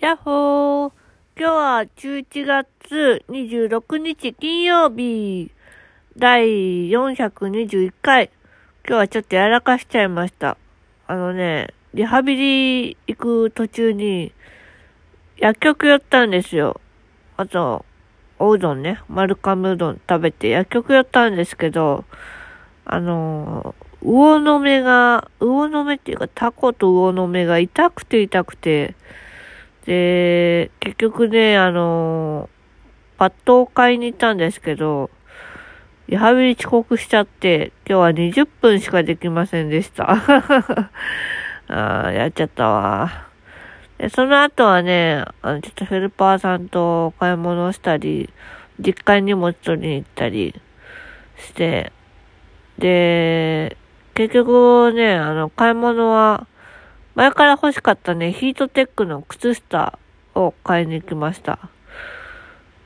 やっほー。今日は11月26日金曜日、第421回。今日はちょっとやらかしちゃいました。あのね、リハビリ行く途中に、薬局寄ったんですよ。あと、おうどんね、丸亀うどん食べて薬局寄ったんですけど、あのー、魚の目が、魚の目っていうかタコと魚の目が痛くて痛くて、で、結局ね、あの、パッドを買いに行ったんですけど、リハビリ遅刻しちゃって、今日は20分しかできませんでした。あやっちゃったわ。で、その後はね、あの、ちょっとヘルパーさんと買い物したり、実家に荷物取りに行ったりして、で、結局ね、あの、買い物は、前から欲しかったね、ヒートテックの靴下を買いに行きました。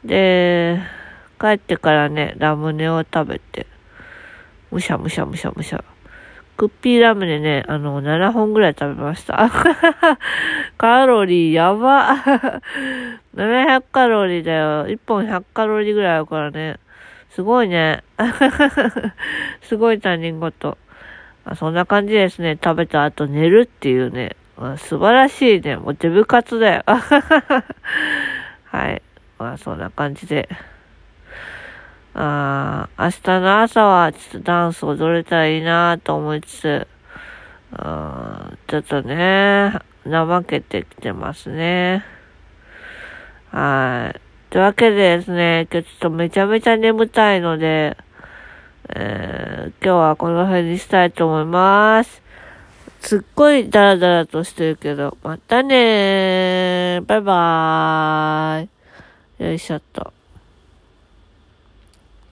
で、帰ってからね、ラムネを食べて、むしゃむしゃむしゃむしゃ。クッピーラムネね、あの、7本ぐらい食べました。カロリーやば。700カロリーだよ。1本100カロリーぐらいあるからね。すごいね。すごい他人事。あそんな感じですね。食べた後寝るっていうね。あ素晴らしいね。もうデブ活だよ。はい。まあそんな感じで。あ明日の朝はちょっとダンス踊れたらいいなと思いつつ、あちょっとね、怠けてきてますね。はい。というわけでですね、今日ちょっとめちゃめちゃ眠たいので、えー、今日はこの辺にしたいと思います。すっごいダラダラとしてるけど、またねー。バイバーイ。よいしょっと。